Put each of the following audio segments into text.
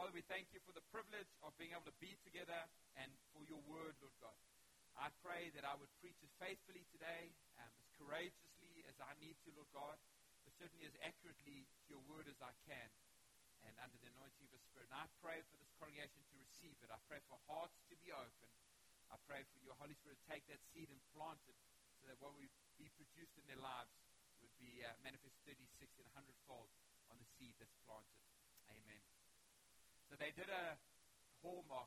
Father, we thank you for the privilege of being able to be together and for your word, Lord God. I pray that I would preach as faithfully today, um, as courageously as I need to, Lord God, but certainly as accurately to your word as I can, and under the anointing of the Spirit. And I pray for this congregation to receive it. I pray for hearts to be open. I pray for your Holy Spirit to take that seed and plant it so that what we be produced in their lives would be uh, manifest 30, 60, and 100 fold on the seed that's planted. So they did a hallmark,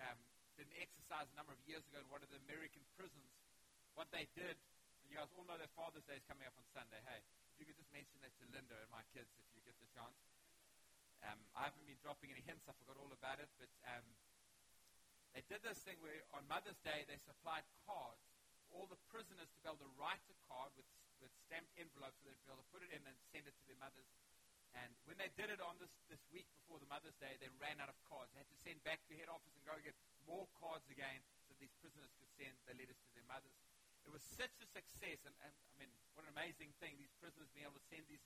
um, did an exercise a number of years ago in one of the American prisons. What they did, and you guys all know that Father's Day is coming up on Sunday. Hey, if you could just mention that to Linda and my kids if you get the chance. Um, I haven't been dropping any hints. I forgot all about it, but um, they did this thing where on Mother's Day they supplied cards all the prisoners to be able to write a card with with stamped envelopes so they'd be able to put it in and send it to their mothers and when they did it on this, this week before the Mother's Day, they ran out of cards. They had to send back to head office and go get more cards again so these prisoners could send the letters to their mothers. It was such a success, and, and I mean, what an amazing thing, these prisoners being able to send these,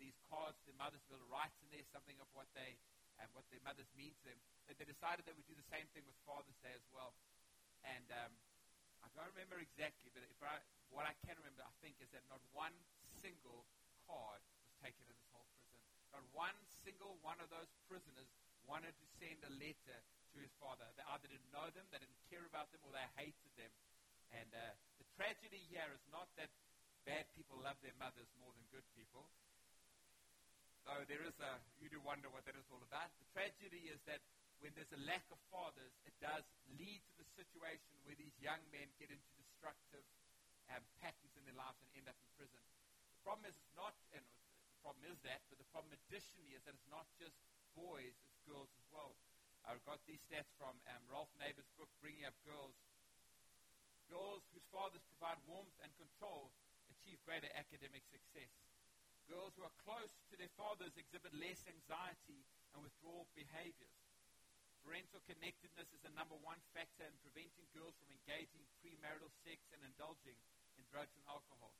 these cards to their mothers, be able to write in there something of what they and what their mothers mean to them, that they decided they would do the same thing with Father's Day as well. And um, I don't remember exactly, but if I, what I can remember, I think, is that not one single card was taken in not one single one of those prisoners wanted to send a letter to his father. They either didn't know them, they didn't care about them, or they hated them. And uh, the tragedy here is not that bad people love their mothers more than good people. Though there is a, you do wonder what that is all about. The tragedy is that when there's a lack of fathers, it does lead to the situation where these young men get into destructive um, patterns in their lives and end up in prison. The problem is it's not, and problem is that, but the problem additionally is that it's not just boys, it's girls as well. I got these stats from um, Ralph Naber's book, Bringing Up Girls. Girls whose fathers provide warmth and control achieve greater academic success. Girls who are close to their fathers exhibit less anxiety and withdrawal behaviors. Parental connectedness is the number one factor in preventing girls from engaging in premarital sex and indulging in drugs and alcohol.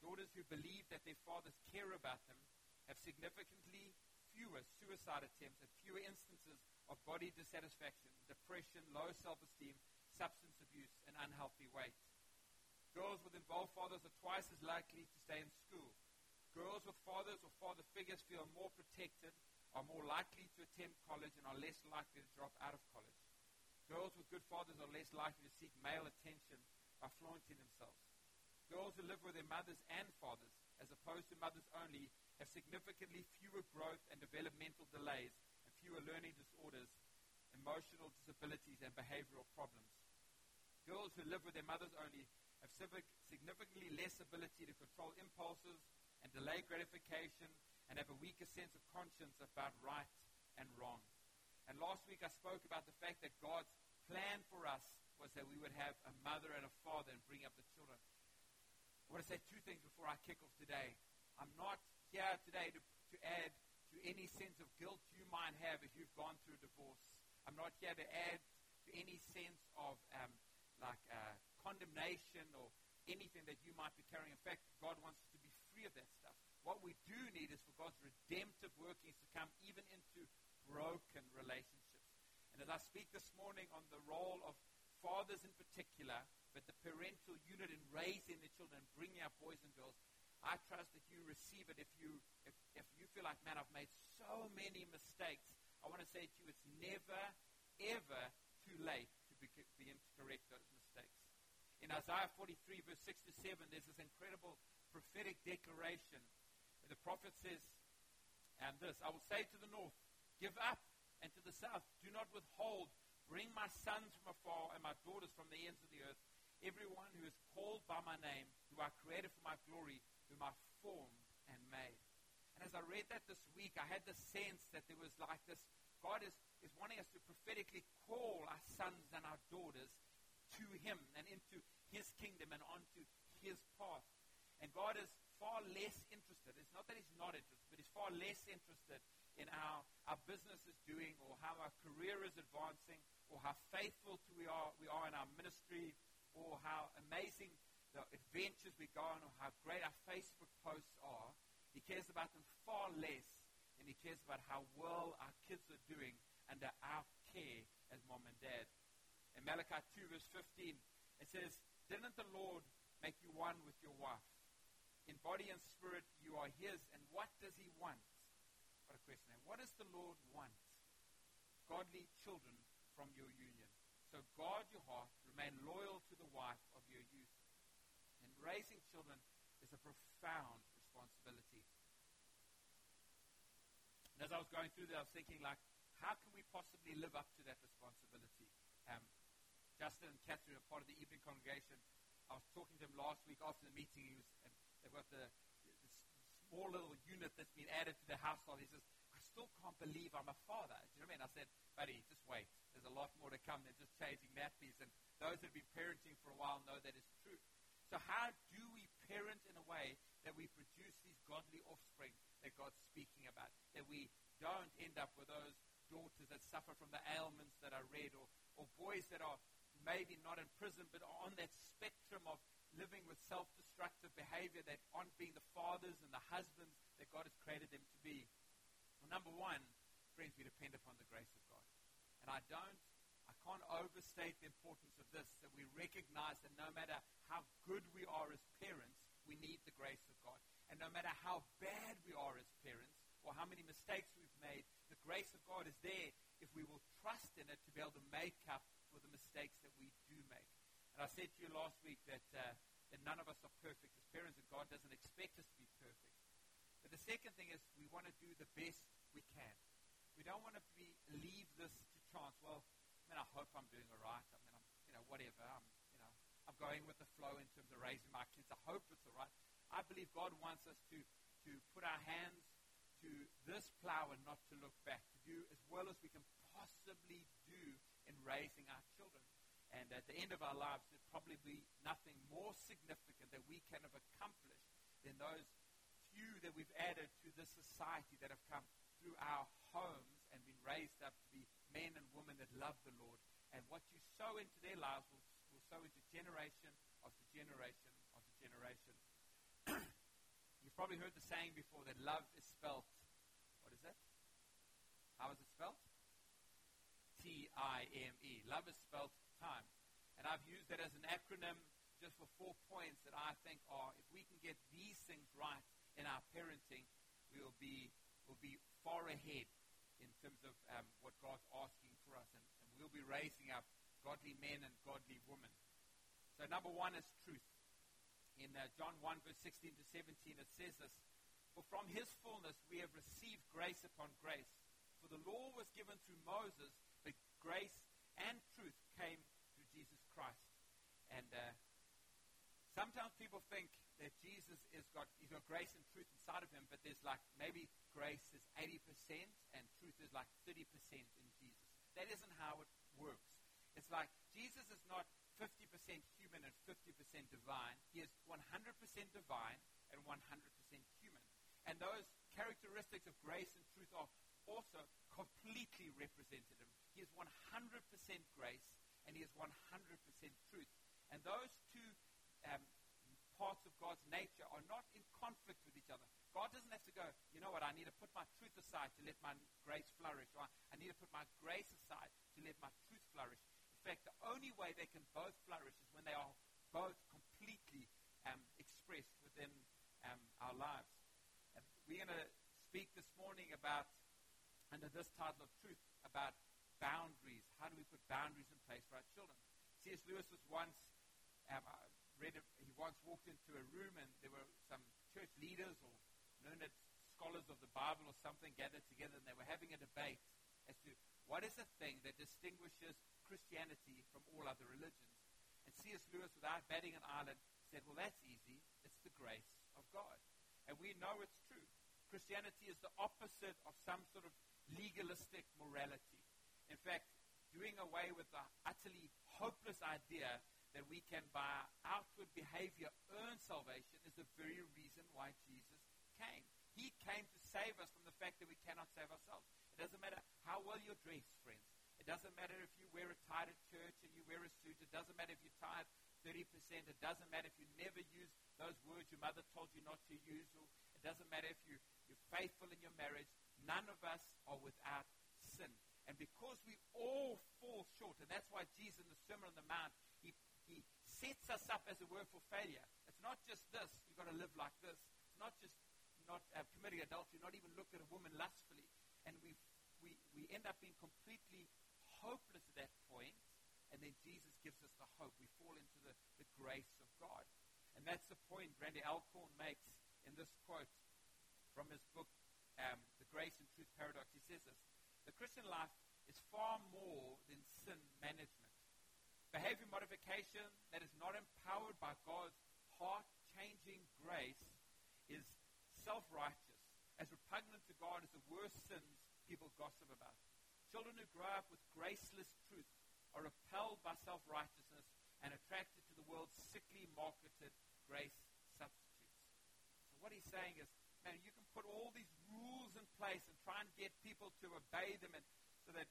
Daughters who believe that their fathers care about them have significantly fewer suicide attempts and fewer instances of body dissatisfaction, depression, low self-esteem, substance abuse, and unhealthy weight. Girls with involved fathers are twice as likely to stay in school. Girls with fathers or father figures feel more protected, are more likely to attend college, and are less likely to drop out of college. Girls with good fathers are less likely to seek male attention by flaunting themselves. Girls who live with their mothers and fathers, as opposed to mothers only, have significantly fewer growth and developmental delays and fewer learning disorders, emotional disabilities, and behavioral problems. Girls who live with their mothers only have significantly less ability to control impulses and delay gratification and have a weaker sense of conscience about right and wrong. And last week I spoke about the fact that God's plan for us was that we would have a mother and a father and bring up the children. I want to say two things before I kick off today. I'm not here today to, to add to any sense of guilt you might have if you've gone through a divorce. I'm not here to add to any sense of um, like uh, condemnation or anything that you might be carrying. In fact, God wants us to be free of that stuff. What we do need is for God's redemptive workings to come even into broken relationships. And as I speak this morning on the role of fathers in particular, but the parental unit in raising the children, bringing up boys and girls, I trust that you receive it. If you, if, if you feel like, man, I've made so many mistakes, I want to say to you, it's never, ever too late to begin to correct those mistakes. In Isaiah 43, verse 6 to 7, there's this incredible prophetic declaration. The prophet says, and this, I will say to the north, give up, and to the south, do not withhold Bring my sons from afar and my daughters from the ends of the earth, everyone who is called by my name, who I created for my glory, whom I formed and made. And as I read that this week, I had the sense that there was like this God is, is wanting us to prophetically call our sons and our daughters to Him and into His kingdom and onto His path. And God is far less interested. It's not that He's not interested, but He's far less interested in how our business is doing or how our career is advancing or how faithful we are, we are in our ministry or how amazing the adventures we go on or how great our Facebook posts are. He cares about them far less and He cares about how well our kids are doing under our care as mom and dad. In Malachi 2, verse 15, it says, Didn't the Lord make you one with your wife? In body and spirit, you are His. And what does He want? What a question. Eh? What does the Lord want? Godly children from your union. So guard your heart, remain loyal to the wife of your youth. And raising children is a profound responsibility. And as I was going through that, I was thinking, like, how can we possibly live up to that responsibility? Um, Justin and Catherine are part of the evening congregation. I was talking to him last week after the meeting. He was, and they've got the, the small little unit that's been added to the household. He says, still can't believe I'm a father. Do you know what I mean? I said, buddy, just wait. There's a lot more to come than just changing nappies. And those have been parenting for a while know that is true. So how do we parent in a way that we produce these godly offspring that God's speaking about? That we don't end up with those daughters that suffer from the ailments that I read, or, or boys that are maybe not in prison, but are on that spectrum of living with self-destructive behavior that aren't being the fathers and the husbands that God has created them to be. Number one, friends, we depend upon the grace of God. And I don't, I can't overstate the importance of this, that we recognize that no matter how good we are as parents, we need the grace of God. And no matter how bad we are as parents, or how many mistakes we've made, the grace of God is there if we will trust in it to be able to make up for the mistakes that we do make. And I said to you last week that, uh, that none of us are perfect as parents, and God doesn't expect us to be perfect. But the second thing is we want to do the best we can. We don't want to be leave this to chance. Well, I mean, I hope I'm doing all right. I mean, I'm, you know, whatever. I'm, you know, I'm going with the flow in terms of raising my kids. I hope it's all right. I believe God wants us to, to put our hands to this plow and not to look back, to do as well as we can possibly do in raising our children. And at the end of our lives, there'd probably be nothing more significant that we can have accomplished than those few that we've added to this society that have come through our homes and been raised up to be men and women that love the Lord. And what you sow into their lives will, will sow into generation after generation after generation. You've probably heard the saying before that love is spelt. What is that? How is it spelt? T I M E. Love is spelt time. And I've used that as an acronym just for four points that I think are if we can get these things right in our parenting, we will be will be far ahead in terms of um, what God's asking for us, and, and we'll be raising up godly men and godly women. So number one is truth in uh, John 1, verse 16 to 17, it says this For from his fullness we have received grace upon grace. For the law was given through Moses, but grace and truth came through Jesus Christ. And uh, sometimes people think that Jesus is got, he's got grace and truth inside of him, but there's like maybe grace is 80% and truth is like 30% in Jesus. That isn't how it works. It's like Jesus is not 50% human and 50% divine. He is 100% divine and 100% human. And those characteristics of grace and truth are also completely represented him. He is 100% grace and he is 100% truth. And those two um, parts of God's nature are not in conflict with each other. God doesn't have to go, you know what, I need to put my truth aside to let my grace flourish. Or I need to put my grace aside to let my truth flourish. In fact, the only way they can both flourish is when they are both completely um, expressed within um, our lives. And we're going to speak this morning about, under this title of truth, about boundaries. How do we put boundaries in place for our children? C.S. Lewis was once, um, I read once walked into a room and there were some church leaders or learned scholars of the Bible or something gathered together and they were having a debate as to what is the thing that distinguishes Christianity from all other religions? And C.S. Lewis, without batting an eyelid, said, Well, that's easy. It's the grace of God. And we know it's true. Christianity is the opposite of some sort of legalistic morality. In fact, doing away with the utterly hopeless idea that we can, by outward behavior, earn salvation is the very reason why Jesus came. He came to save us from the fact that we cannot save ourselves. It doesn't matter how well you're dressed, friends. It doesn't matter if you wear a tie at church and you wear a suit. It doesn't matter if you tithe 30%. It doesn't matter if you never use those words your mother told you not to use. It doesn't matter if you, you're faithful in your marriage. none of us are without sin. And because we all fall short, and that's why Jesus in the Sermon on the Mount, sets us up, as it were, for failure. It's not just this, you've got to live like this. It's not just not uh, committing adultery, not even look at a woman lustfully. And we, we, we end up being completely hopeless at that point. and then Jesus gives us the hope. We fall into the, the grace of God. And that's the point Randy Alcorn makes in this quote from his book, um, The Grace and Truth Paradox. He says this the Christian life is far more than sin management. Behavior modification that is not empowered by God's heart changing grace is self righteous, as repugnant to God as the worst sins people gossip about. Children who grow up with graceless truth are repelled by self righteousness and attracted to the world's sickly marketed grace substitutes. So, what he's saying is man, you can put all these rules in place and try and get people to obey them, and so that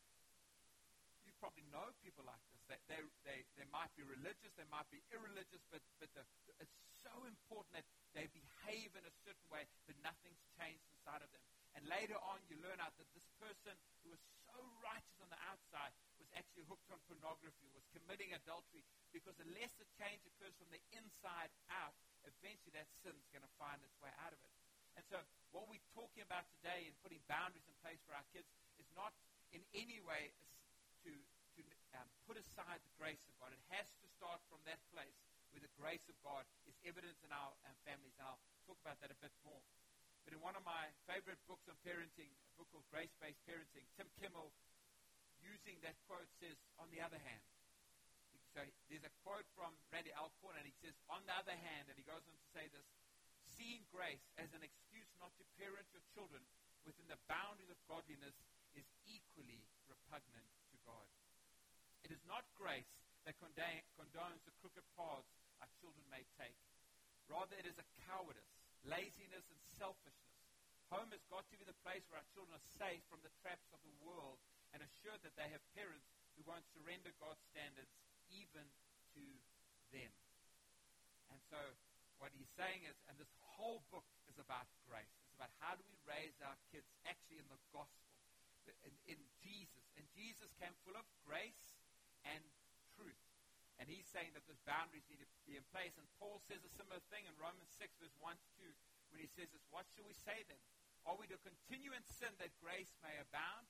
you probably know people like this. That they, they, they might be religious, they might be irreligious, but, but the, it's so important that they behave in a certain way, but nothing's changed inside of them. And later on, you learn out that this person who was so righteous on the outside was actually hooked on pornography, was committing adultery, because unless the change occurs from the inside out, eventually that sin's going to find its way out of it. And so, what we're talking about today in putting boundaries in place for our kids is not in any way to um, put aside the grace of God. It has to start from that place where the grace of God is evident in our um, families. And I'll talk about that a bit more. But in one of my favorite books on parenting, a book called Grace Based Parenting, Tim Kimmel, using that quote, says, on the other hand, so there's a quote from Randy Alcorn, and he says, on the other hand, and he goes on to say this, seeing grace as an excuse not to parent your children within the boundaries of godliness is equally repugnant to God. It is not grace that condones the crooked paths our children may take. Rather, it is a cowardice, laziness, and selfishness. Home has got to be the place where our children are safe from the traps of the world and assured that they have parents who won't surrender God's standards even to them. And so, what he's saying is, and this whole book is about grace. It's about how do we raise our kids actually in the gospel, in, in Jesus. And Jesus came full of grace. And he's saying that those boundaries need to be in place. And Paul says a similar thing in Romans 6, verse 1 to 2, when he says this, What shall we say then? Are we to continue in sin that grace may abound?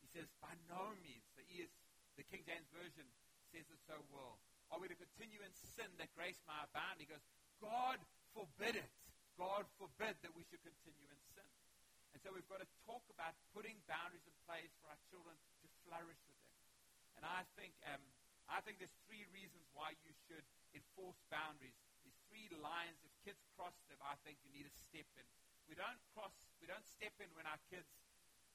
He says, By no means. The, ES, the King James Version says it so well. Are we to continue in sin that grace may abound? He goes, God forbid it. God forbid that we should continue in sin. And so we've got to talk about putting boundaries in place for our children to flourish with them. And I think, um, I think there's three reasons why you should enforce boundaries. These three lines, if kids cross them, I think you need to step in. We don't cross, we don't step in when our kids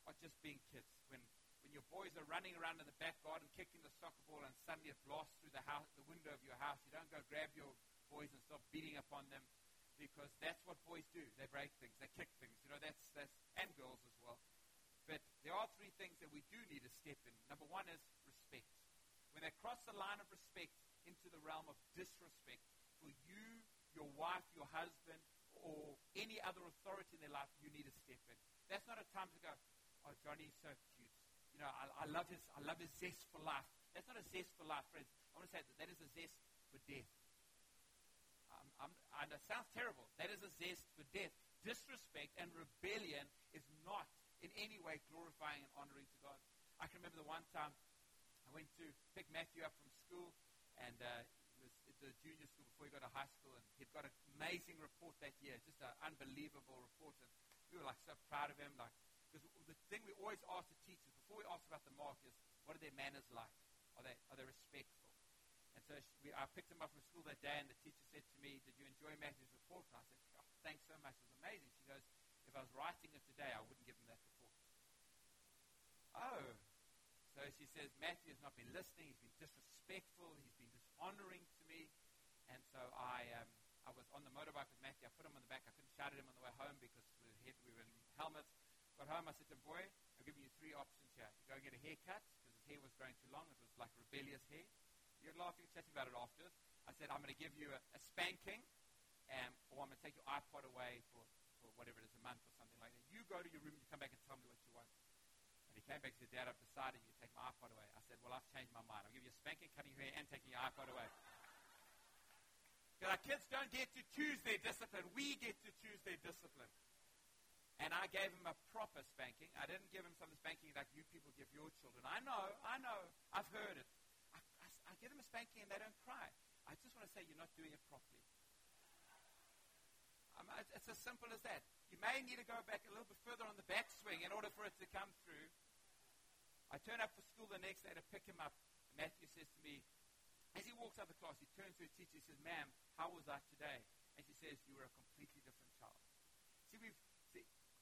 are just being kids. When, when your boys are running around in the back garden kicking the soccer ball and suddenly it blasts through the, house, the window of your house, you don't go grab your boys and start beating upon them because that's what boys do. They break things, they kick things. You know, that's, that's and girls as well. But there are three things that we do need to step in. Number one is. When they cross the line of respect into the realm of disrespect for you, your wife, your husband, or any other authority in their life, you need to step in. That's not a time to go, oh, Johnny's so cute. You know, I, I love his, I love his zest for life. That's not a zest for life, friends. I want to say that that is a zest for death. I'm, know it sounds terrible. That is a zest for death. Disrespect and rebellion is not in any way glorifying and honoring to God. I can remember the one time I went to pick Matthew up from school, and uh, was at the junior school before he got to high school, and he'd got an amazing report that year, just an unbelievable report. And we were like so proud of him, like because the thing we always ask the teachers before we ask about the mark is, what are their manners like? Are they are they respectful? And so we, I picked him up from school that day, and the teacher said to me, Did you enjoy Matthew's report? And I said, oh, Thanks so much. It was amazing. She goes, If I was writing it today, I wouldn't give him that report. Oh. So she says, Matthew has not been listening. He's been disrespectful. He's been dishonoring to me. And so I, um, I was on the motorbike with Matthew. I put him on the back. I couldn't shout at him on the way home because we were, we were in helmets. Got home. I said to him, Boy, I'm giving you three options here. You go get a haircut because his hair was growing too long. It was like rebellious hair. You're laughing, chatting about it after. I said, I'm going to give you a, a spanking, um, or I'm going to take your iPod away for, for whatever it is, a month or something like that. You go to your room and you come back and tell me what you and said, Dad, I've decided you take my iPod away. I said, Well, I've changed my mind. I'll give you a spanking, cutting your hair, and taking your iPod away. Because our kids don't get to choose their discipline. We get to choose their discipline. And I gave him a proper spanking. I didn't give him some spanking like you people give your children. I know, I know, I've heard it. I, I, I give them a spanking and they don't cry. I just want to say you're not doing it properly. Um, it's as simple as that. You may need to go back a little bit further on the backswing in order for it to come through. I turn up for school the next day to pick him up. Matthew says to me, as he walks out of the class, he turns to his teacher. and says, Ma'am, how was I today? And she says, You were a completely different child. See, we've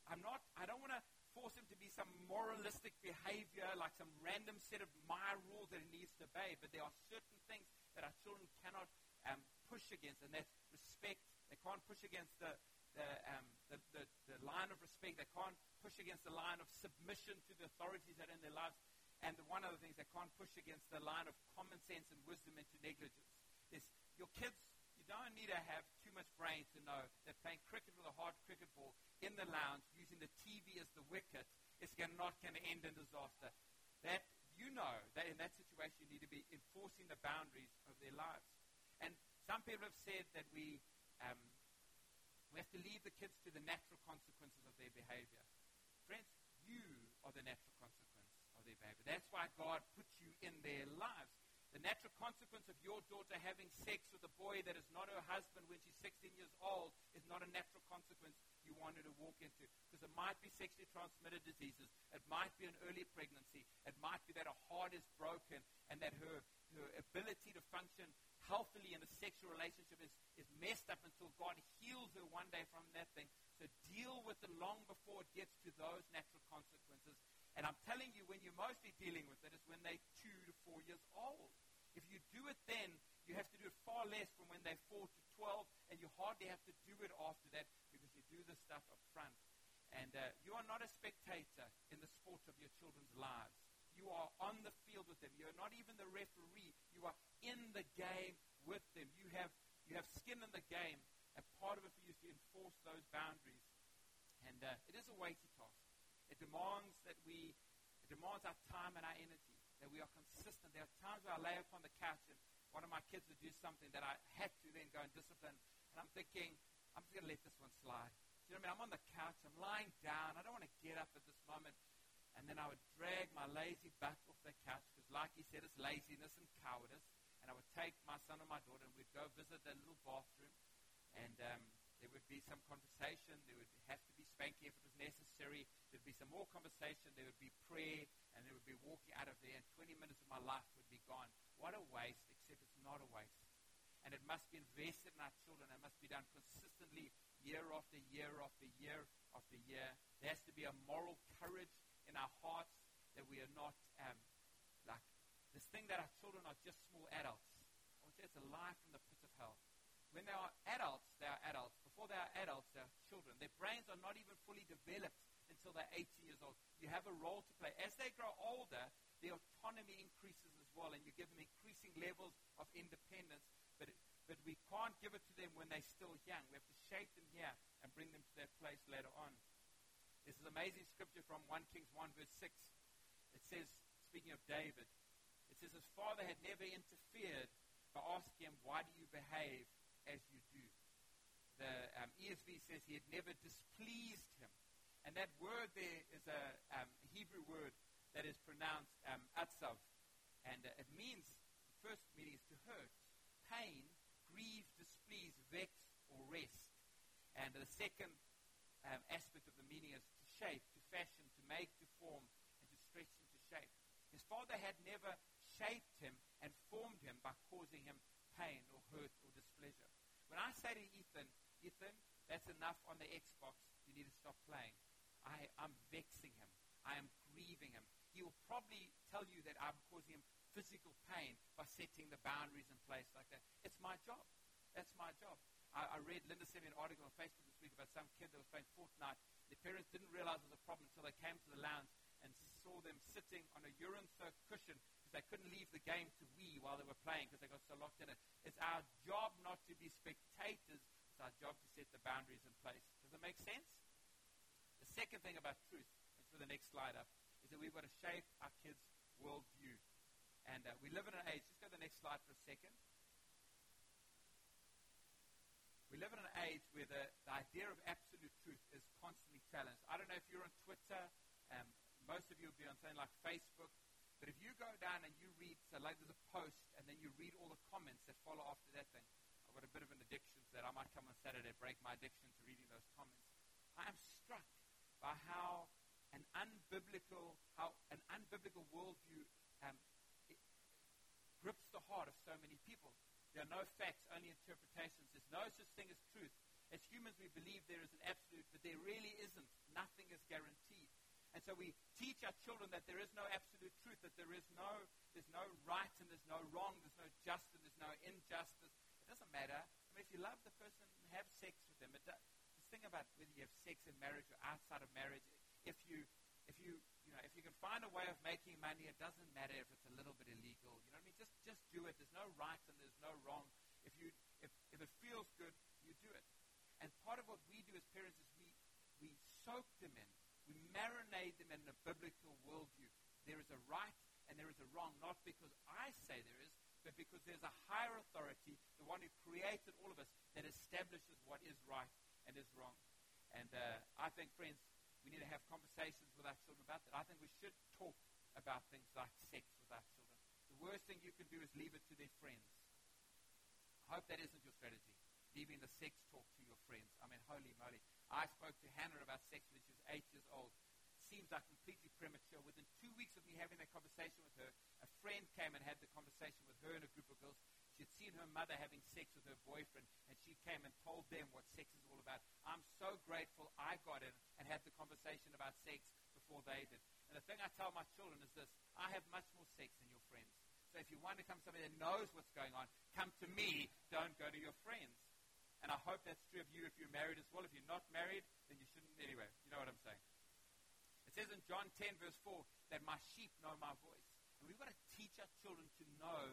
I'm not, I don't want to force him to be some moralistic behavior, like some random set of my rules that he needs to obey, but there are certain things that our children cannot um, push against, and that's respect. They can't push against the, the, um, the, the, the line of respect. They can't push against the line of submission to the authorities that are in their lives. And the, one of the things they can't push against the line of common sense and wisdom into negligence. Is your kids you don't need to have too much brains to know that playing cricket with a hard cricket ball in the lounge using the TV as the wicket is not going to end in disaster. That you know that in that situation you need to be enforcing the boundaries of their lives. And some people have said that we um, we have to leave the kids to the natural consequences of their behavior. Friends, you are the natural consequence of their behavior. That's why God put you in their lives. The natural consequence of your daughter having sex with a boy that is not her husband when she's 16 years old is not a natural consequence you want her to walk into. Because it might be sexually transmitted diseases. It might be an early pregnancy. It might be that her heart is broken and that her, her ability to function healthily in a sexual relationship is, is messed up until God heals her one day from that thing. So deal with it long before it gets to those natural consequences. And I'm telling you, when you're mostly dealing with it is when they're two to four years old. If you do it then, you have to do it far less from when they're 4 to 12, and you hardly have to do it after that because you do the stuff up front. And uh, you are not a spectator in the sport of your children's lives. You are on the field with them. You're not even the referee. You are in the game with them. You have, you have skin in the game. And part of it for you is to enforce those boundaries. And uh, it is a weighty task. It demands that we, it demands our time and our energy that we are consistent. There are times where I lay upon the couch and one of my kids would do something that I had to then go and discipline. And I'm thinking, I'm just going to let this one slide. You know what I mean? I'm on the couch. I'm lying down. I don't want to get up at this moment. And then I would drag my lazy butt off the couch because, like he said, it's laziness and cowardice. And I would take my son and my daughter and we'd go visit the little bathroom. And um, there would be some conversation. There would have to be spanking if it was necessary. There would be some more conversation. There would be prayer. And there would be walking out of there. And 20 minutes of my life would be gone. What a waste, except it's not a waste. And it must be invested in our children. It must be done consistently year after year after year after year. There has to be a moral courage in our hearts that we are not um, like this thing that our children are just small adults. I would say it's a lie from the pit of hell. When they are adults, they are adults. Before they are adults, they are children. Their brains are not even fully developed until they're 18 years old. You have a role to play. As they grow older, their autonomy increases as well, and you give them increasing levels of independence. But, but we can't give it to them when they're still young. We have to shape them here and bring them to that place later on. This is amazing scripture from 1 Kings 1, verse 6. It says, speaking of David, it says, His father had never interfered by asking him, Why do you behave as you do. The um, ESV says he had never displeased him. And that word there is a um, Hebrew word that is pronounced um, atzav. And uh, it means, the first meaning is to hurt, pain, grieve, displease, vex, or wrest. And the second um, aspect of the meaning is shape, to fashion, to make, to form, and to stretch into shape. His father had never shaped him and formed him by causing him pain or hurt or displeasure. When I say to Ethan, Ethan, that's enough on the Xbox. You need to stop playing. I, I'm vexing him. I am grieving him. He will probably tell you that I'm causing him physical pain by setting the boundaries in place like that. It's my job. That's my job. I, I read Linda sent me an article on Facebook this week about some kid that was playing Fortnite. The parents didn't realize it was a problem until they came to the lounge and saw them sitting on a urine-soaked cushion because they couldn't leave the game to wee while they were playing because they got so locked in it. It's our job not to be spectators. It's our job to set the boundaries in place. Does it make sense? The second thing about truth, let's put the next slide up, is that we've got to shape our kids' worldview. And uh, we live in an age, just go to the next slide for a second. We live in an age where the, the idea of absolute truth is constantly challenged. I don't know if you're on Twitter, um, most of you will be on something like Facebook, but if you go down and you read, so like there's a post, and then you read all the comments that follow after that thing, I've got a bit of an addiction to that. I might come on Saturday and break my addiction to reading those comments. I am struck by how an unbiblical, how an unbiblical worldview um, grips the heart of so many people. There are no facts, only interpretations. There's no such thing as truth. As humans, we believe there is an absolute, but there really isn't. Nothing is guaranteed. And so we teach our children that there is no absolute truth, that there is no, there's no right and there's no wrong, there's no justice, there's no injustice. It doesn't matter. I mean, if you love the person, have sex with them. It does, this thing about whether you have sex in marriage or outside of marriage, if you, if you know, if you can find a way of making money, it doesn't matter if it's a little bit illegal. You know what I mean? Just, just do it. There's no right and there's no wrong. If you, if, if it feels good, you do it. And part of what we do as parents is we, we soak them in. We marinate them in a biblical worldview. There is a right and there is a wrong, not because I say there is, but because there's a higher authority, the one who created all of us, that establishes what is right and is wrong. And uh, I think, friends, we need to have conversations with our children about that. I think we should talk about things like sex with our children. The worst thing you can do is leave it to their friends. I hope that isn't your strategy, leaving the sex talk to your friends. I mean, holy moly. I spoke to Hannah about sex when she was eight years old seems like completely premature. Within two weeks of me having that conversation with her, a friend came and had the conversation with her and a group of girls. She had seen her mother having sex with her boyfriend, and she came and told them what sex is all about. I'm so grateful I got had the conversation about sex before they did. And the thing I tell my children is this I have much more sex than your friends. So if you want to come to somebody that knows what's going on, come to me. Don't go to your friends. And I hope that's true of you if you're married as well. If you're not married, then you shouldn't anyway. You know what I'm saying? It says in John 10, verse 4, that my sheep know my voice. And we've got to teach our children to know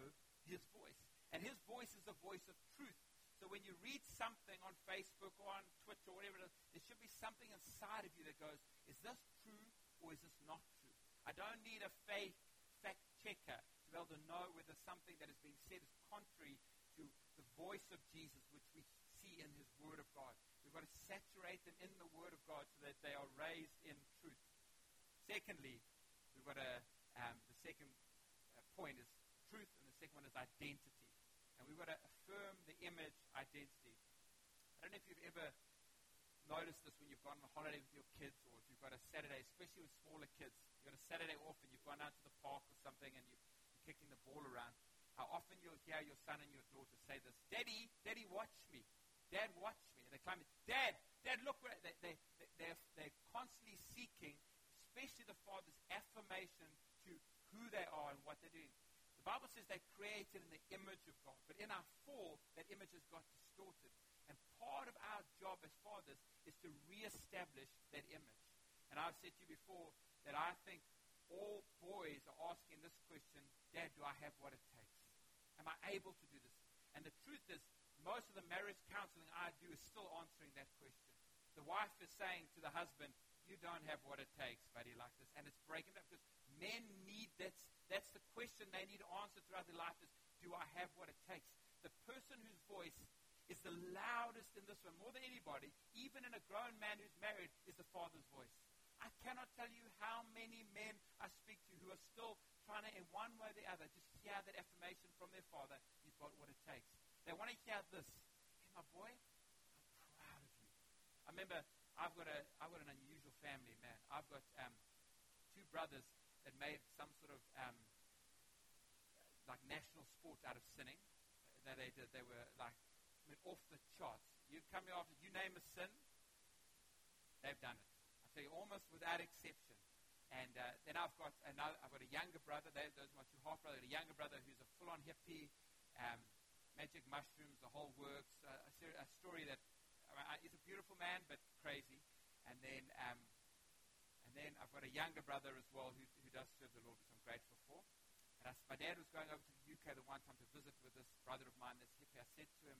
his voice. And his voice is the voice of truth. So when you read something on Facebook or on Twitter or whatever there should be something inside of you that goes, is this true or is this not true? I don't need a faith fact checker to be able to know whether something that is being said is contrary to the voice of Jesus, which we see in his Word of God. We've got to saturate them in the Word of God so that they are raised in truth. Secondly, we've got a, um, the second uh, point is truth, and the second one is identity. And we've got to affirm the image identity. I don't know if you've ever noticed this when you've gone on a holiday with your kids, or if you've got a Saturday, especially with smaller kids. You've got a Saturday off and you've gone out to the park or something and you're kicking the ball around. How often you'll hear your son and your daughter say this, Daddy, Daddy, watch me. Dad, watch me. And they climb, Dad, Dad, look where they, they, they, they're, they're constantly seeking especially the Father's affirmation to who they are and what they're doing. Bible says they're created in the image of God, but in our fall, that image has got distorted. And part of our job as fathers is to reestablish that image. And I've said to you before that I think all boys are asking this question Dad, do I have what it takes? Am I able to do this? And the truth is, most of the marriage counseling I do is still answering that question. The wife is saying to the husband, you don't have what it takes, buddy, like this. And it's breaking up because men need that's that's the question they need to answer throughout their life is do I have what it takes? The person whose voice is the loudest in this room, more than anybody, even in a grown man who's married, is the father's voice. I cannot tell you how many men I speak to who are still trying to, in one way or the other, just hear that affirmation from their father. You've got what it takes. They want to hear this. Hey, my boy, I'm proud of you. I remember I've got a I've got an unusual family, man. I've got um, two brothers that made some sort of um, like national sport out of sinning. That they did. They were like I mean, off the charts. You come here after you name a sin, they've done it. I tell you, almost without exception. And uh, then I've got another. I've got a younger brother. They, those are my two half brothers. A younger brother who's a full-on hippie, um, magic mushrooms, the whole works. Uh, a, a story that uh, he's a beautiful man, but crazy. And then, um, then I've got a younger brother as well who, who does serve the Lord, which I'm grateful for. And I, my dad was going over to the UK the one time to visit with this brother of mine, this hippie. I said to him,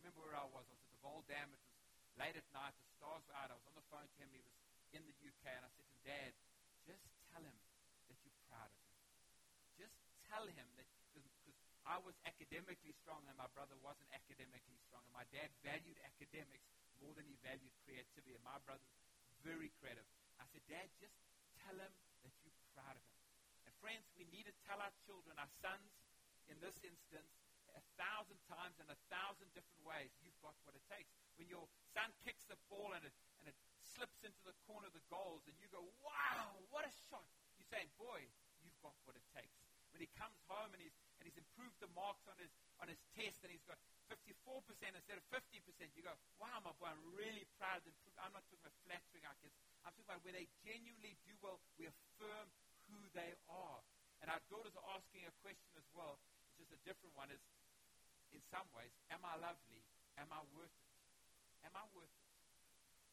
remember where I was? I was at the Vaal Dam. It was late at night. The stars were out. I was on the phone to him. He was in the UK, and I said to him, Dad, just tell him that you're proud of him. Just tell him that, because I was academically strong and my brother wasn't academically strong, and my dad valued academics more than he valued creativity, and my brother's very creative. I said, Dad, just tell him that you're proud of him. And friends, we need to tell our children, our sons, in this instance, a thousand times in a thousand different ways, you've got what it takes. When your son kicks the ball and it, and it slips into the corner of the goals, and you go, wow, what a shot. You're saying, boy, you've got what it takes. When he comes home and he's, and he's improved the marks on his, on his test and he's got 54% instead of 50%, you go, wow, my boy, I'm really proud. Of I'm not talking about flattering our kids. I'm talking about where they genuinely do well, we affirm who they are. And our daughters are asking a question as well. It's just a different one. Is in some ways, am I lovely? Am I worth it? Am I worth it?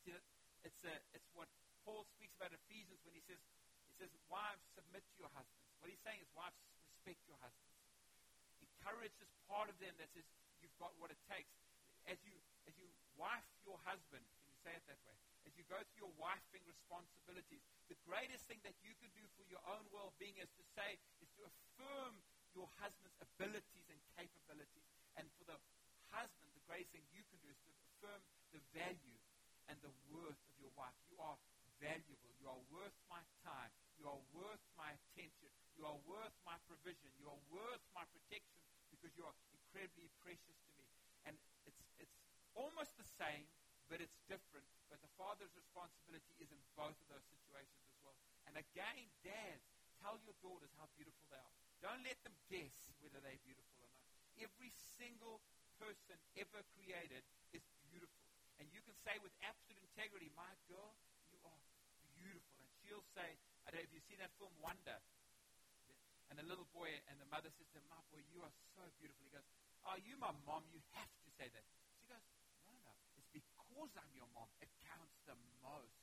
See, it's, a, it's what Paul speaks about in Ephesians when he says, he says, wives, submit to your husbands. What he's saying is, wives, respect your husbands. Encourage this part of them that says, you've got what it takes. As you, as you wife your husband, can you say it that way? As you go through your wifing responsibilities, the greatest thing that you can do for your own well-being is to say, is to affirm your husband's abilities and capabilities. And for the husband, the greatest thing you can do is to affirm the value and the worth of your wife. You are valuable. You are worth my time. You are worth my attention. You are worth my provision. You are worth my protection because you are incredibly precious to me. And it's, it's almost the same, but it's different. But the father's responsibility is in both of those situations as well. And again, dads, tell your daughters how beautiful they are. Don't let them guess whether they're beautiful or not. Every single person ever created is beautiful. And you can say with absolute integrity, my girl, you are beautiful. And she'll say, I don't know if you've seen that film Wonder. And the little boy and the mother says to him, My boy, you are so beautiful. He goes, Are you my mom? You have to say that. She goes, No, no. It's because I'm your mom. It counts the most.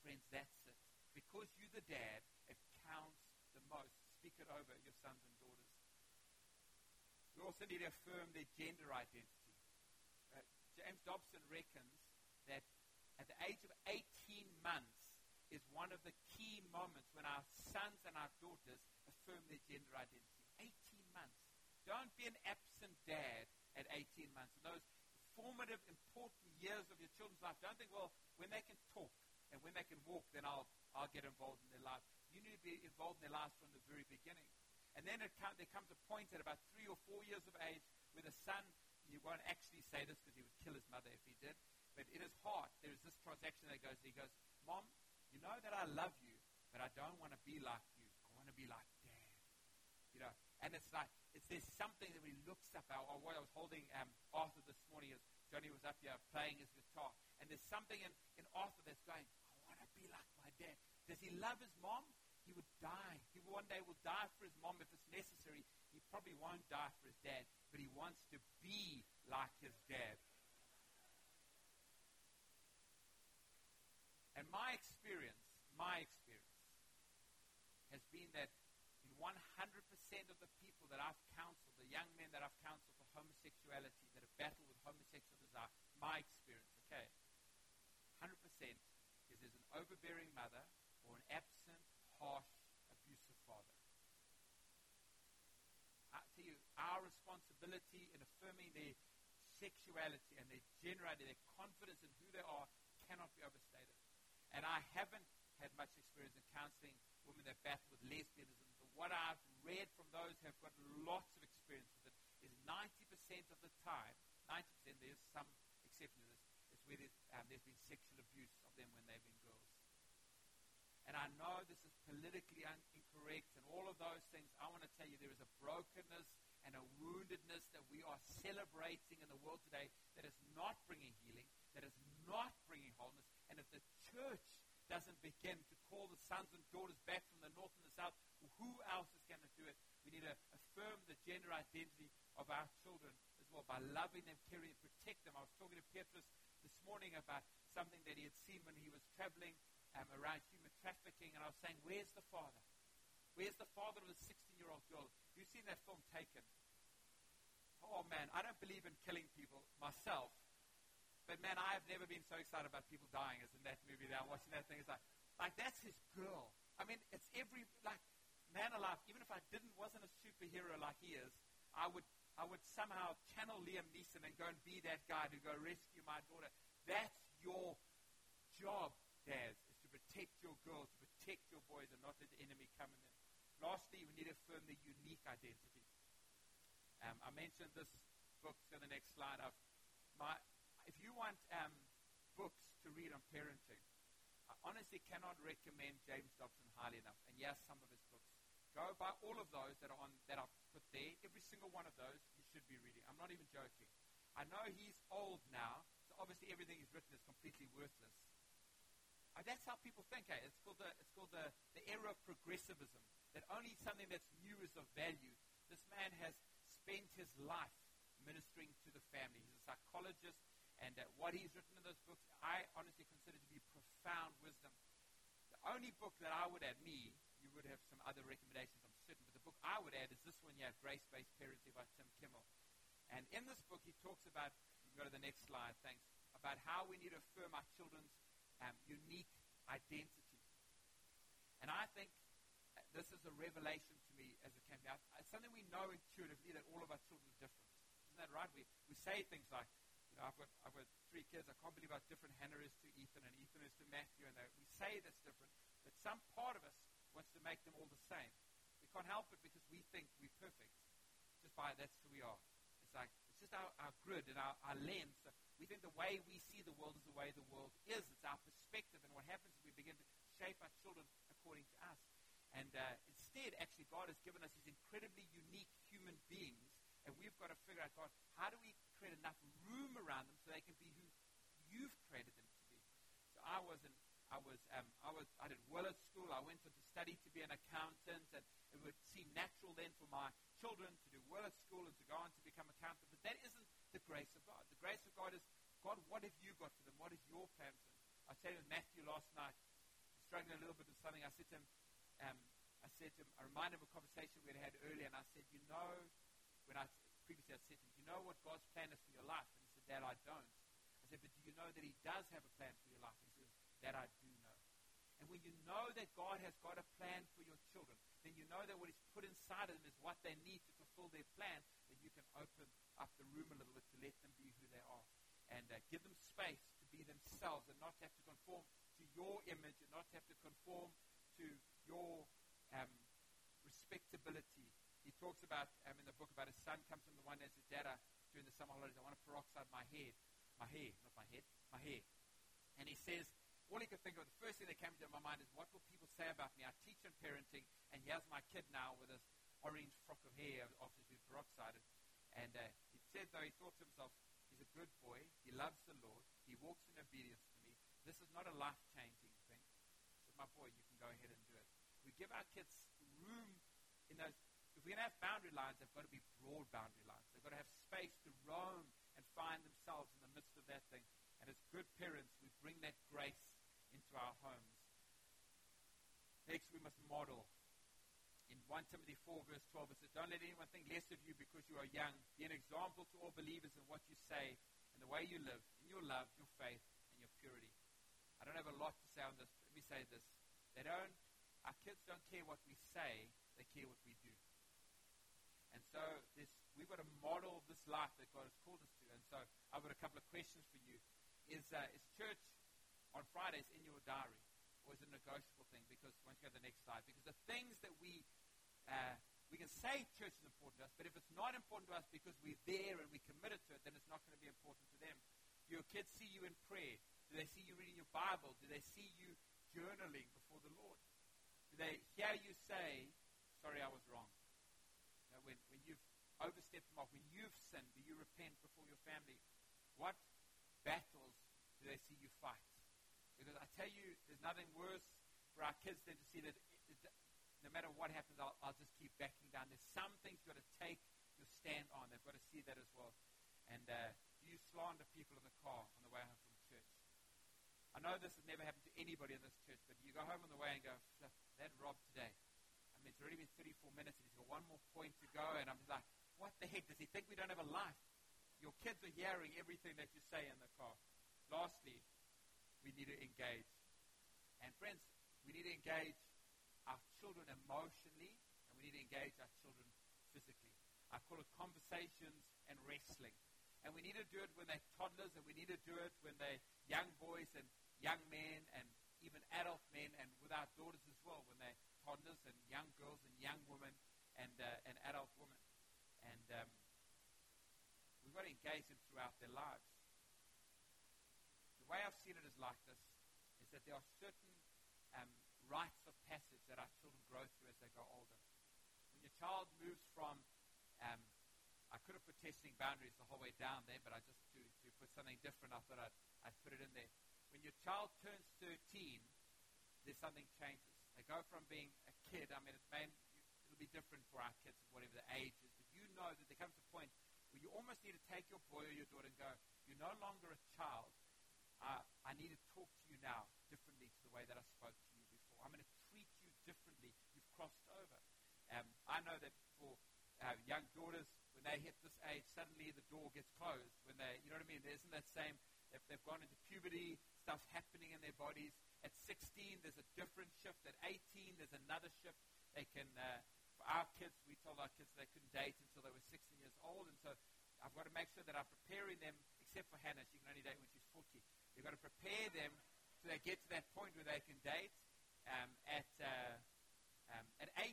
Friends, that's it. Because you're the dad, it counts the most. Speak it over your sons and daughters. We also need to affirm their gender identity. Uh, James Dobson reckons that at the age of 18 months is one of the key moments when our sons and our daughters affirm their gender identity. 18 months. Don't be an absent dad at 18 months. In those formative, important years of your children's life, don't think, well, when they can talk and when they can walk, then I'll, I'll get involved in their life. You need to be involved in their lives from the very beginning. And then come, there comes a point at about three or four years of age where the son, you won't actually say this because he would kill his mother if he did, but in his heart, there is this transaction that goes, he goes, Mom, you know that I love you, but I don't want to be like you. I want to be like. And it's like, it's, there's something that he looks up. Or, or what I was holding um, Arthur this morning as Johnny was up here playing his guitar. And there's something in, in Arthur that's going, I want to be like my dad. Does he love his mom? He would die. He one day will die for his mom if it's necessary. He probably won't die for his dad, but he wants to be like his dad. And my experience, my experience, has been that in 100% of the people that I've counseled, the young men that I've counseled for homosexuality, that have battled with homosexual desire, my experience, okay, 100% is there's an overbearing mother or an absent, harsh, abusive father. I tell you, our responsibility in affirming their sexuality and their generality, their confidence in who they are, cannot be overstated. And I haven't had much experience in counseling women that battle with lesbianism what I've read from those who have got lots of experience with it is 90% of the time, 90%, there's some exception to this, is where there's, um, there's been sexual abuse of them when they've been girls. And I know this is politically un- incorrect and all of those things. I want to tell you there is a brokenness and a woundedness that we are celebrating in the world today that is not bringing healing, that is not bringing wholeness. And if the church doesn't begin to call the sons and daughters back from the north and the south, who else is going to do it? We need to affirm the gender identity of our children as well by loving them, caring, and protect them. I was talking to Petrus this morning about something that he had seen when he was traveling um, around human trafficking, and I was saying, Where's the father? Where's the father of the 16 year old girl? You've seen that film taken. Oh man, I don't believe in killing people myself, but man, I have never been so excited about people dying as in that movie. That I'm watching that thing, it's like, like that's his girl. I mean, it's every like man alive. Even if I didn't wasn't a superhero like he is, I would I would somehow channel Liam Neeson and go and be that guy to go rescue my daughter. That's your job, dads, is to protect your girls, to protect your boys, and not let the enemy come in them. Lastly, we need to affirm the unique identity. Um, I mentioned this book on the next slide. Of my, if you want um, books to read on parenting, I honestly cannot recommend James Dobson highly enough. And yes, some of his books. Go buy all of those that are on that are put there. Every single one of those you should be reading. I'm not even joking. I know he's old now, so obviously everything he's written is completely worthless. Uh, that's how people think. Eh? It's called the it's called the, the era of progressivism. That only something that's new is of value. This man has spent his life ministering to the family. He's a psychologist, and uh, what he's written in those books, I honestly consider to be profound wisdom. The only book that I would add, me, would have some other recommendations, I'm certain, but the book I would add is this one here, Grace-Based Parenting by Tim Kimmel. And in this book, he talks about, go to the next slide, thanks, about how we need to affirm our children's um, unique identity. And I think this is a revelation to me as it came out. It's something we know intuitively that all of our children are different. Isn't that right? We, we say things like, you know, I've got, I've got three kids. I can't believe how different Hannah is to Ethan and Ethan is to Matthew. And we say that's different. But some part of us wants to make them all the same. We can't help it because we think we're perfect. Just by that's who we are. It's like, it's just our, our grid and our, our lens. So we think the way we see the world is the way the world is. It's our perspective. And what happens is we begin to shape our children according to us. And uh, instead, actually, God has given us these incredibly unique human beings, and we've got to figure out, God, how do we create enough room around them so they can be who you've created them to be? So I was an I was, um, I was, I did well at school. I went on to study to be an accountant, and it would seem natural then for my children to do well at school and to go on to become accountants. But that isn't the grace of God. The grace of God is, God, what have you got for them? What is your plan for them? I said with Matthew last night, struggling a little bit with something. I said to him, um, I said to him, I reminded him of a conversation we had had earlier, and I said, you know, when I previously I said to him, you know what God's plan is for your life? And he said, Dad, I don't. I said, but do you know that He does have a plan for your life? He says, that I do. And when you know that God has got a plan for your children, then you know that what He's put inside of them is what they need to fulfill their plan, then you can open up the room a little bit to let them be who they are. And uh, give them space to be themselves and not have to conform to your image and not have to conform to your um, respectability. He talks about um, in the book about his son comes from the one that says, Dad, during the summer holidays, I want to peroxide my hair. My hair, not my head, my hair. And he says, all he could think of, the first thing that came to my mind is, what will people say about me? I teach in parenting, and here's my kid now with this orange frock of hair after he's been peroxided. And uh, he said, though, he thought to himself, he's a good boy. He loves the Lord. He walks in obedience to me. This is not a life-changing thing. So, my boy, you can go ahead and do it. We give our kids room in those. If we're going to have boundary lines, they've got to be broad boundary lines. They've got to have space to roam and find themselves in the midst of that thing. And as good parents, we bring that grace our homes. Next, we must model. In 1 Timothy 4, verse 12, it says, Don't let anyone think less of you because you are young. Be an example to all believers in what you say and the way you live, in your love, your faith, and your purity. I don't have a lot to say on this. Let me say this. They don't, our kids don't care what we say, they care what we do. And so this, we've got to model this life that God has called us to. And so I've got a couple of questions for you. Is, uh, is church on Fridays in your diary? Or is it a negotiable thing? Because once you go to the next slide, because the things that we uh, we can say church is important to us, but if it's not important to us because we're there and we're committed to it, then it's not going to be important to them. Do your kids see you in prayer? Do they see you reading your Bible? Do they see you journaling before the Lord? Do they hear you say, sorry, I was wrong? You know, when, when you've overstepped the mark, when you've sinned, do you repent before your family? What battles do they see you fight? Tell you, there's nothing worse for our kids than to see that no matter what happens, I'll, I'll just keep backing down. There's some things you've got to take your stand on. They've got to see that as well. And uh, do you slander people in the car on the way home from church? I know this has never happened to anybody in this church, but you go home on the way and go, that Rob today. I mean, it's already been 34 minutes, and he's got one more point to go, and I'm just like, what the heck? Does he think we don't have a life? Your kids are hearing everything that you say in the car. lastly, we need to engage. And friends, we need to engage our children emotionally, and we need to engage our children physically. I call it conversations and wrestling. And we need to do it when they're toddlers, and we need to do it when they're young boys and young men, and even adult men, and with our daughters as well, when they're toddlers and young girls and young women and, uh, and adult women. And um, we've got to engage them throughout their lives. The way I've seen it is like this, is that there are certain um, rites of passage that our children grow through as they grow older. When your child moves from, um, I could have put testing boundaries the whole way down there, but I just, to, to put something different, I thought I'd, I'd put it in there. When your child turns 13, there's something changes. They go from being a kid, I mean, it may, it'll be different for our kids, whatever the age is, but you know that there comes a point where you almost need to take your boy or your daughter and go, you're no longer a child. Uh, I need to talk to you now differently to the way that I spoke to you before. I'm going to treat you differently. You've crossed over. Um, I know that for uh, young daughters, when they hit this age, suddenly the door gets closed. When they, you know what I mean? There isn't that same, if they've gone into puberty, stuff happening in their bodies. At 16, there's a different shift. At 18, there's another shift. They can, uh, for our kids, we told our kids they couldn't date until they were 16 years old. And so I've got to make sure that I'm preparing them, except for Hannah, she can only date when she's 40. You've got to prepare them so they get to that point where they can date. Um, at, uh, um, at 18,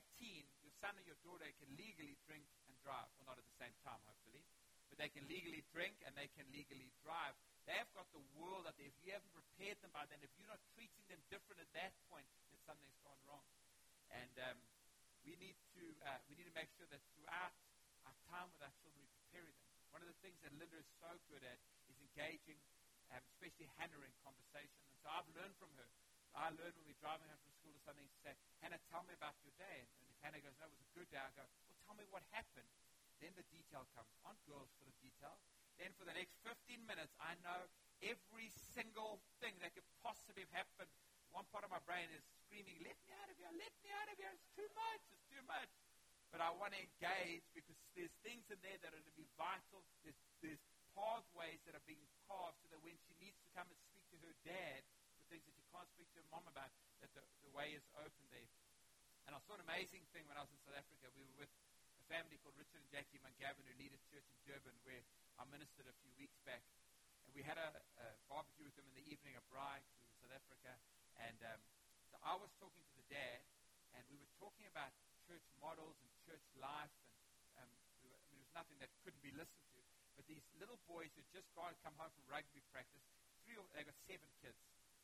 your son or your daughter can legally drink and drive. Well, not at the same time, hopefully. But they can legally drink and they can legally drive. They've got the world out there. If you haven't prepared them by then, if you're not treating them different at that point, then something's gone wrong. And um, we need to uh, we need to make sure that throughout our time with our children, we prepare them. One of the things that Linda is so good at is engaging, um, especially Hannah, in conversation. And so I've learned from her. I learned when we're driving home from school or something to say, Hannah, tell me about your day. And, and if Hannah goes, no, it was a good day, I go, well, tell me what happened. Then the detail comes. Aren't girls full of detail? Then for the next 15 minutes, I know every single thing that could possibly have happened. One part of my brain is screaming, let me out of here, let me out of here. It's too much, it's too much. But I want to engage because there's things in there that are going to be vital. There's, there's pathways that are being carved so that when she needs to come and speak to her dad for things that she can't speak to her mom about, that the, the way is open there. And I saw an amazing thing when I was in South Africa. We were with a family called Richard and Jackie McGavin who lead a church in Durban where I ministered a few weeks back. And we had a, a barbecue with them in the evening, a braai to South Africa. And um, so I was talking to the dad, and we were talking about church models and church life. And um, we were, I mean, it was nothing that couldn't be listened to. But these little boys who just to come home from rugby practice, three or, they got seven kids.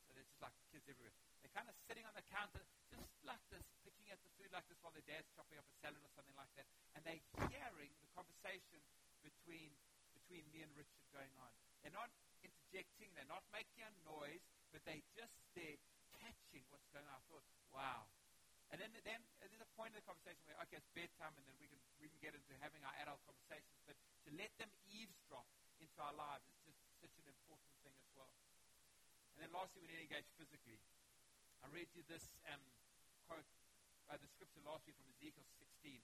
So they're just like kids everywhere. They're kind of sitting on the counter, just like this, picking at the food like this while their dad's chopping up a salad or something like that. And they're hearing the conversation between between me and Richard going on. They're not interjecting, they're not making a noise, but they just they're catching what's going on. I thought, wow. And then, then there's a point in the conversation where, okay, it's bedtime, and then we can, we can get into having our adult conversations. But to let them eavesdrop into our lives is just such an important thing as well. And then lastly, we need to engage physically. I read you this um, quote, uh, the scripture last week from Ezekiel 16.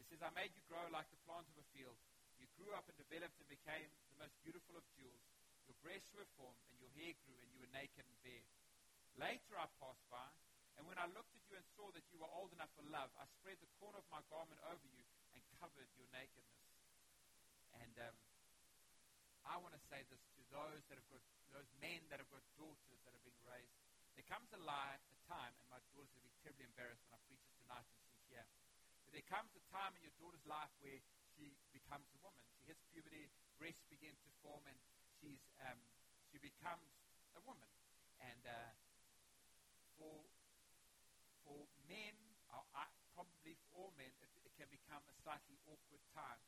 It says, I made you grow like the plant of a field. You grew up and developed and became the most beautiful of jewels. Your breasts were formed, and your hair grew, and you were naked and bare. Later I passed by, and when I looked at you and saw that you were old enough for love, I spread the corner of my garment over you and covered your nakedness. And um, I want to say this to those that have got those men that have got daughters that are being raised. There comes a, lie, a time, and my daughter's to be terribly embarrassed when I preach this tonight and she's here. But there comes a time in your daughter's life where she becomes a woman. She hits puberty, breasts begin to form, and she's um, she becomes a woman. And uh, for for men, I, probably for all men, it, it can become a slightly awkward time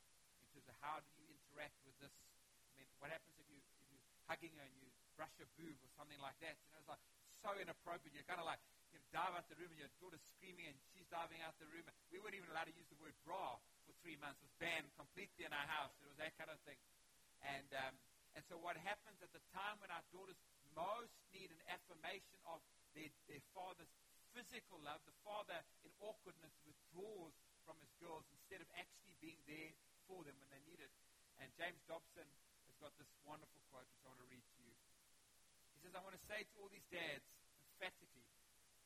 of how do you interact with this. I mean, what happens if you if you're hugging her and you brush her boob or something like that? You know, it's like so inappropriate. You're kind of like you dive out the room and your daughter's screaming and she's diving out the room. We weren't even allowed to use the word bra for three months. It was banned completely in our house. It was that kind of thing. And um, and so what happens at the time when our daughters most need an affirmation of their, their father's physical love, the father in awkwardness withdraws from his girls instead of actually being there for them when they need it. And James Dobson has got this wonderful quote which I want to read to you. He says, I want to say to all these dads emphatically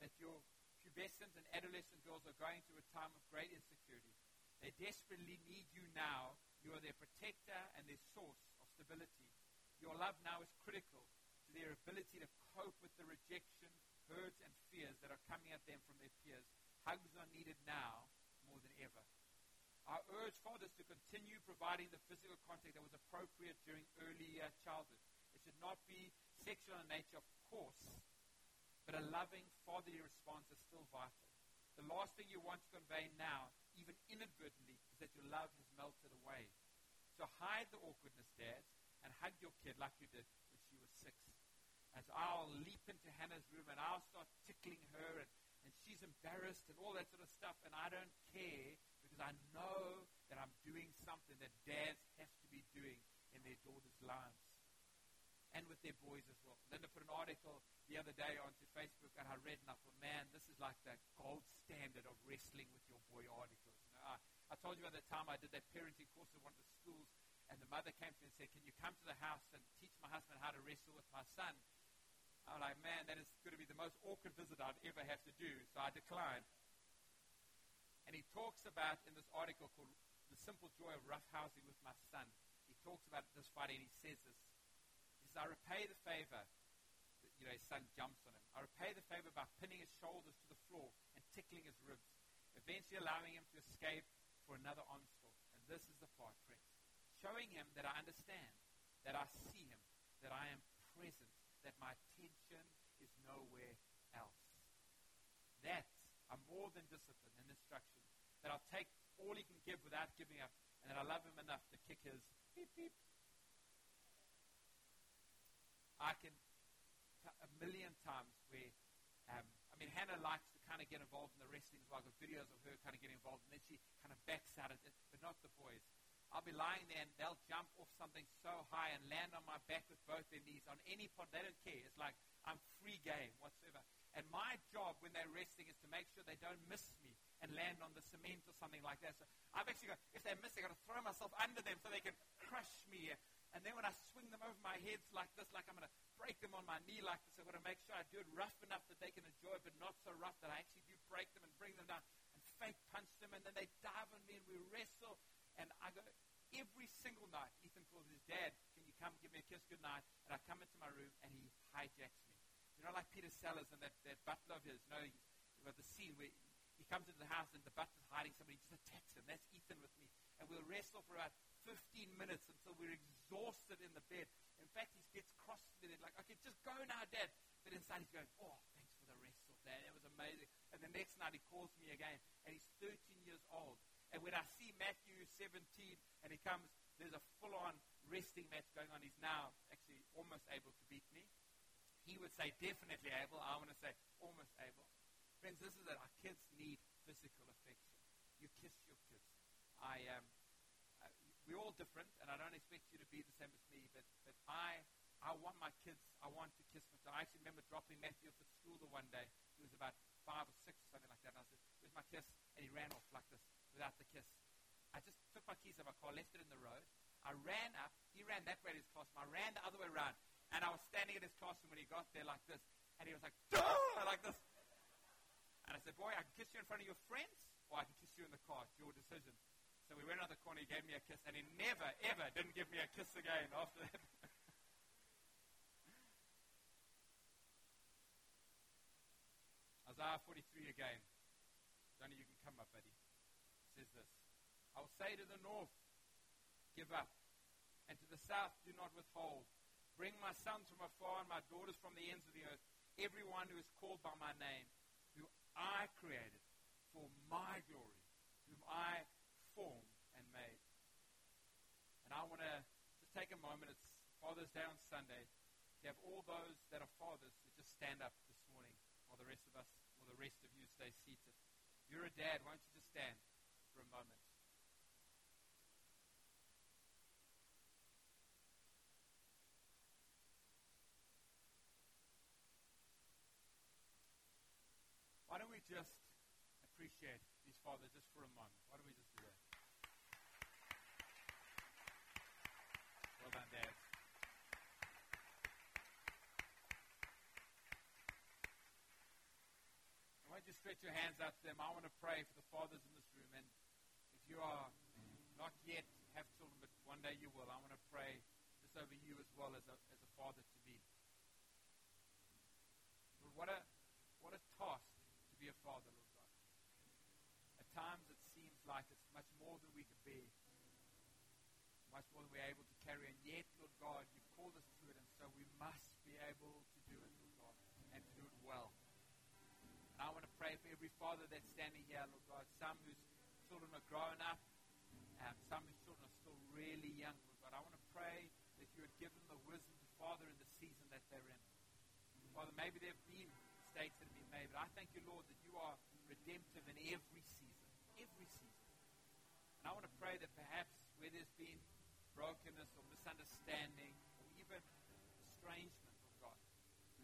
that your pubescent and adolescent girls are going through a time of great insecurity. They desperately need you now. You are their protector and their source of stability. Your love now is critical to their ability to cope with the rejection, hurts, and fears that are coming at them from their peers. Hugs are needed now more than ever. I urge fathers to continue providing the physical contact that was appropriate during early uh, childhood. It should not be sexual in nature, of course, but a loving fatherly response is still vital. The last thing you want to convey now, even inadvertently, is that your love has melted away. So hide the awkwardness, dads, and hug your kid like you did when she was six. As I'll leap into Hannah's room and I'll start tickling her, and, and she's embarrassed and all that sort of stuff, and I don't care because I know that I'm doing something that dads have to be doing in their daughters' lives and with their boys as well. Linda put an article the other day onto Facebook, and I read, and I thought, man, this is like the gold standard of wrestling with your boy articles. You know, I, I told you at the time I did that parenting course at one of the schools, and the mother came to me and said, Can you come to the house and teach my husband how to wrestle with my son? I'm like, man, that is going to be the most awkward visit I'd ever have to do. So I declined. And he talks about in this article called The Simple Joy of Roughhousing with My Son. He talks about this Friday and he says this. He says, I repay the favor. You know, his son jumps on him. I repay the favor by pinning his shoulders to the floor and tickling his ribs, eventually allowing him to escape for another onslaught. And this is the part, friends showing him that I understand, that I see him, that I am present, that my attention is nowhere else. That I'm more than discipline and instruction, that I'll take all he can give without giving up, and that I love him enough to kick his beep beep. I can a million times where, um, I mean, Hannah likes to kind of get involved in the wrestling as well. I've got videos of her kind of getting involved, and then she kind of backs out of it, but not the boys. I'll be lying there and they'll jump off something so high and land on my back with both their knees on any part. They don't care. It's like I'm free game whatsoever. And my job when they're resting is to make sure they don't miss me and land on the cement or something like that. So I've actually got, if they miss, I've got to throw myself under them so they can crush me. And then when I swing them over my heads like this, like I'm going to break them on my knee like this, I've got to make sure I do it rough enough that they can enjoy it, but not so rough that I actually do break them and bring them down and fake punch them. And then they dive on me and we wrestle. And I go, every single night, Ethan calls his dad, can you come give me a kiss good night? And I come into my room and he hijacks me. You know, like Peter Sellers and that, that butler of his, you know, he's got the scene where he comes into the house and the butler's hiding somebody, just attacks him. That's Ethan with me. And we'll wrestle for about 15 minutes until we're exhausted in the bed. In fact, he gets cross to me, like, okay, just go now, Dad. But inside he's going, oh, thanks for the wrestle, Dad. It was amazing. And the next night he calls me again, and he's 13 years old. And when I see Matthew 17 and he comes, there's a full on wrestling match going on. He's now actually almost able to beat me. He would say definitely able. I want to say almost able. Friends, this is that our kids need physical affection. You kiss your kids. I um, uh, we're all different, and I don't expect you to be the same as me, but, but I, I want my kids, I want to kiss them. I actually remember dropping Matthew off at school the one day. He was about five or six or something like that. And I said, where's my kiss? And he ran off like this without the kiss. I just took my keys out of my car, left it in the road. I ran up. He ran that way to his. I ran the other way around. And I was standing in his classroom when he got there like this. And he was like, Duh! like this. And I said, boy, I can kiss you in front of your friends, or I can kiss you in the car. It's your decision. So we went around the corner. He gave me a kiss. And he never, ever didn't give me a kiss again after that. Isaiah 43 again. Johnny, you can come up, buddy says this I will say to the north, Give up, and to the south, Do not withhold. Bring my sons from afar and my daughters from the ends of the earth, everyone who is called by my name, who I created for my glory, whom I formed and made. And I want to just take a moment. It's Father's Day on Sunday. To have all those that are fathers to just stand up this morning, while the rest of us, or the rest of you stay seated. You're a dad, won't you just stand? for a moment. just appreciate his father just for a moment? Why don't we just do that? Well done, Dad. Why don't you stretch your hands out to them? I want to pray for the fathers in this room. And if you are not yet have children, but one day you will, I want to pray just over you as well as a, as a father to be. But what a we're able to carry. And yet, Lord God, you've called us to it, and so we must be able to do it, Lord God, and to do it well. And I want to pray for every father that's standing here, Lord God, some whose children are growing up, um, some whose children are still really young, Lord God. I want to pray that you would give them the wisdom to father in the season that they're in. Father, maybe there have been mistakes that have been made, but I thank you, Lord, that you are redemptive in every season. Every season. And I want to pray that perhaps where there's been brokenness or misunderstanding or even estrangement of God,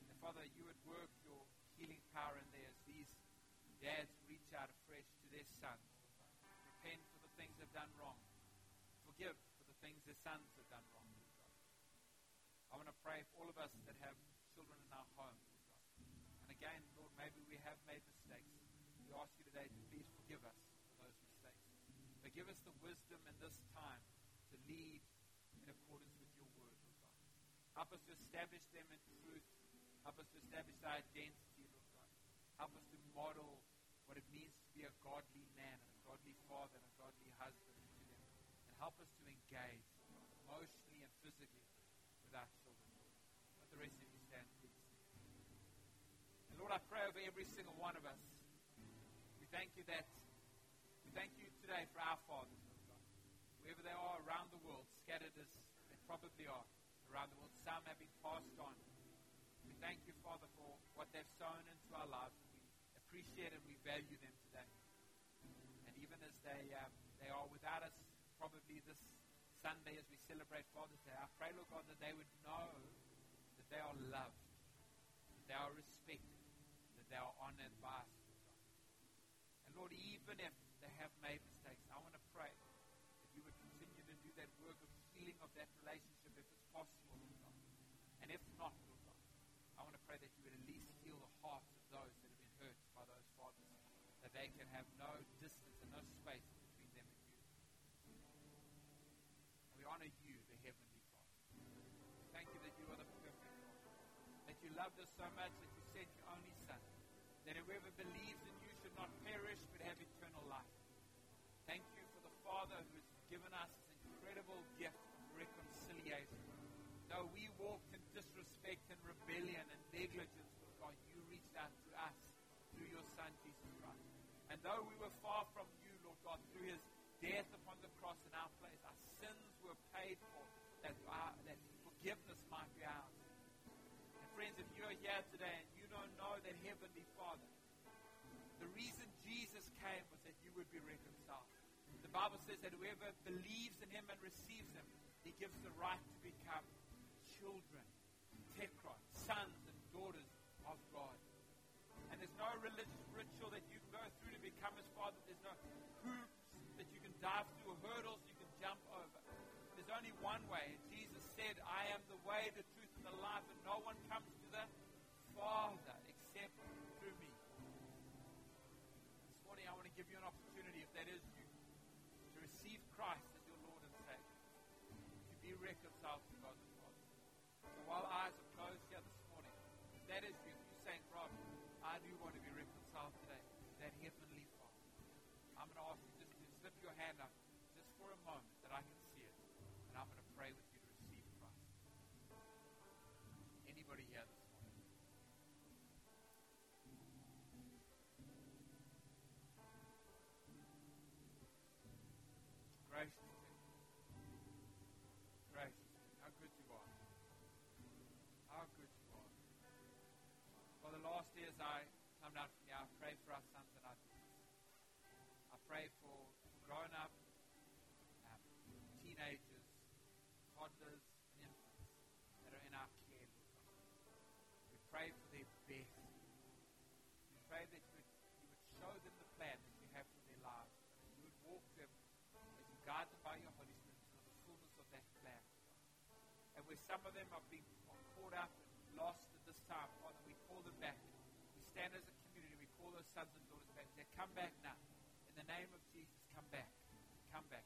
that Father, you would work your healing power in there as these dads reach out afresh to their sons. Repent for the things they've done wrong. Forgive for the things their sons have done wrong. I want to pray for all of us that have children in our home. And again, Lord, maybe we have made mistakes. We ask you today to please forgive us for those mistakes. But give us the wisdom in this time lead in accordance with your word, Lord God. Help us to establish them in truth. Help us to establish their identity, Lord God. Help us to model what it means to be a godly man and a godly father and a godly husband to them. And help us to engage emotionally and physically with our children. Let the rest of you stand, please. And Lord, I pray over every single one of us. We thank you that we thank you today for our fathers. Wherever they are around the world, scattered as they probably are around the world. Some have been passed on. We thank you, Father, for what they've sown into our lives. We appreciate and we value them today. And even as they um, they are without us, probably this Sunday as we celebrate Father's Day, I pray, Lord God, that they would know that they are loved, that they are respected, that they are honored by us. And Lord, even if they have made mistakes, I want to pray that you would continue to do that work of healing of that relationship if it's possible, Lord God. And if not, Lord God, I want to pray that you would at least heal the hearts of those that have been hurt by those fathers, that they can have no distance and no space between them and you. We honor you, the Heavenly Father. Thank you that you are the perfect Father, that you loved us so much that you sent your only Son, that whoever believes in you should not perish but have eternal rebellion and negligence, Lord God, you reached out to us through your Son, Jesus Christ. And though we were far from you, Lord God, through his death upon the cross in our place, our sins were paid for, that, our, that forgiveness might be ours. And friends, if you're here today and you don't know that Heavenly Father, the reason Jesus came was that you would be reconciled. The Bible says that whoever believes in him and receives him, he gives the right to become children, teknon, sons and daughters of God. And there's no religious ritual that you can go through to become his father. There's no hoops that you can dive through or hurdles you can jump over. There's only one way. And Jesus said, I am the way, the truth, and the life, and no one comes to the Father except through me. This morning I want to give you an opportunity, if that is you, to receive Christ pray for grown up, um, teenagers, toddlers, and infants that are in our care, We pray for their best. We pray that you would, you would show them the plan that you have for their lives. That you would walk them as you guide them by your Holy Spirit to the fullness of that plan. And where some of them are being caught up and lost at this time, Father, we call them back. We stand as a community. We call those sons and daughters back. They come back now name of Jesus, come back. Come back.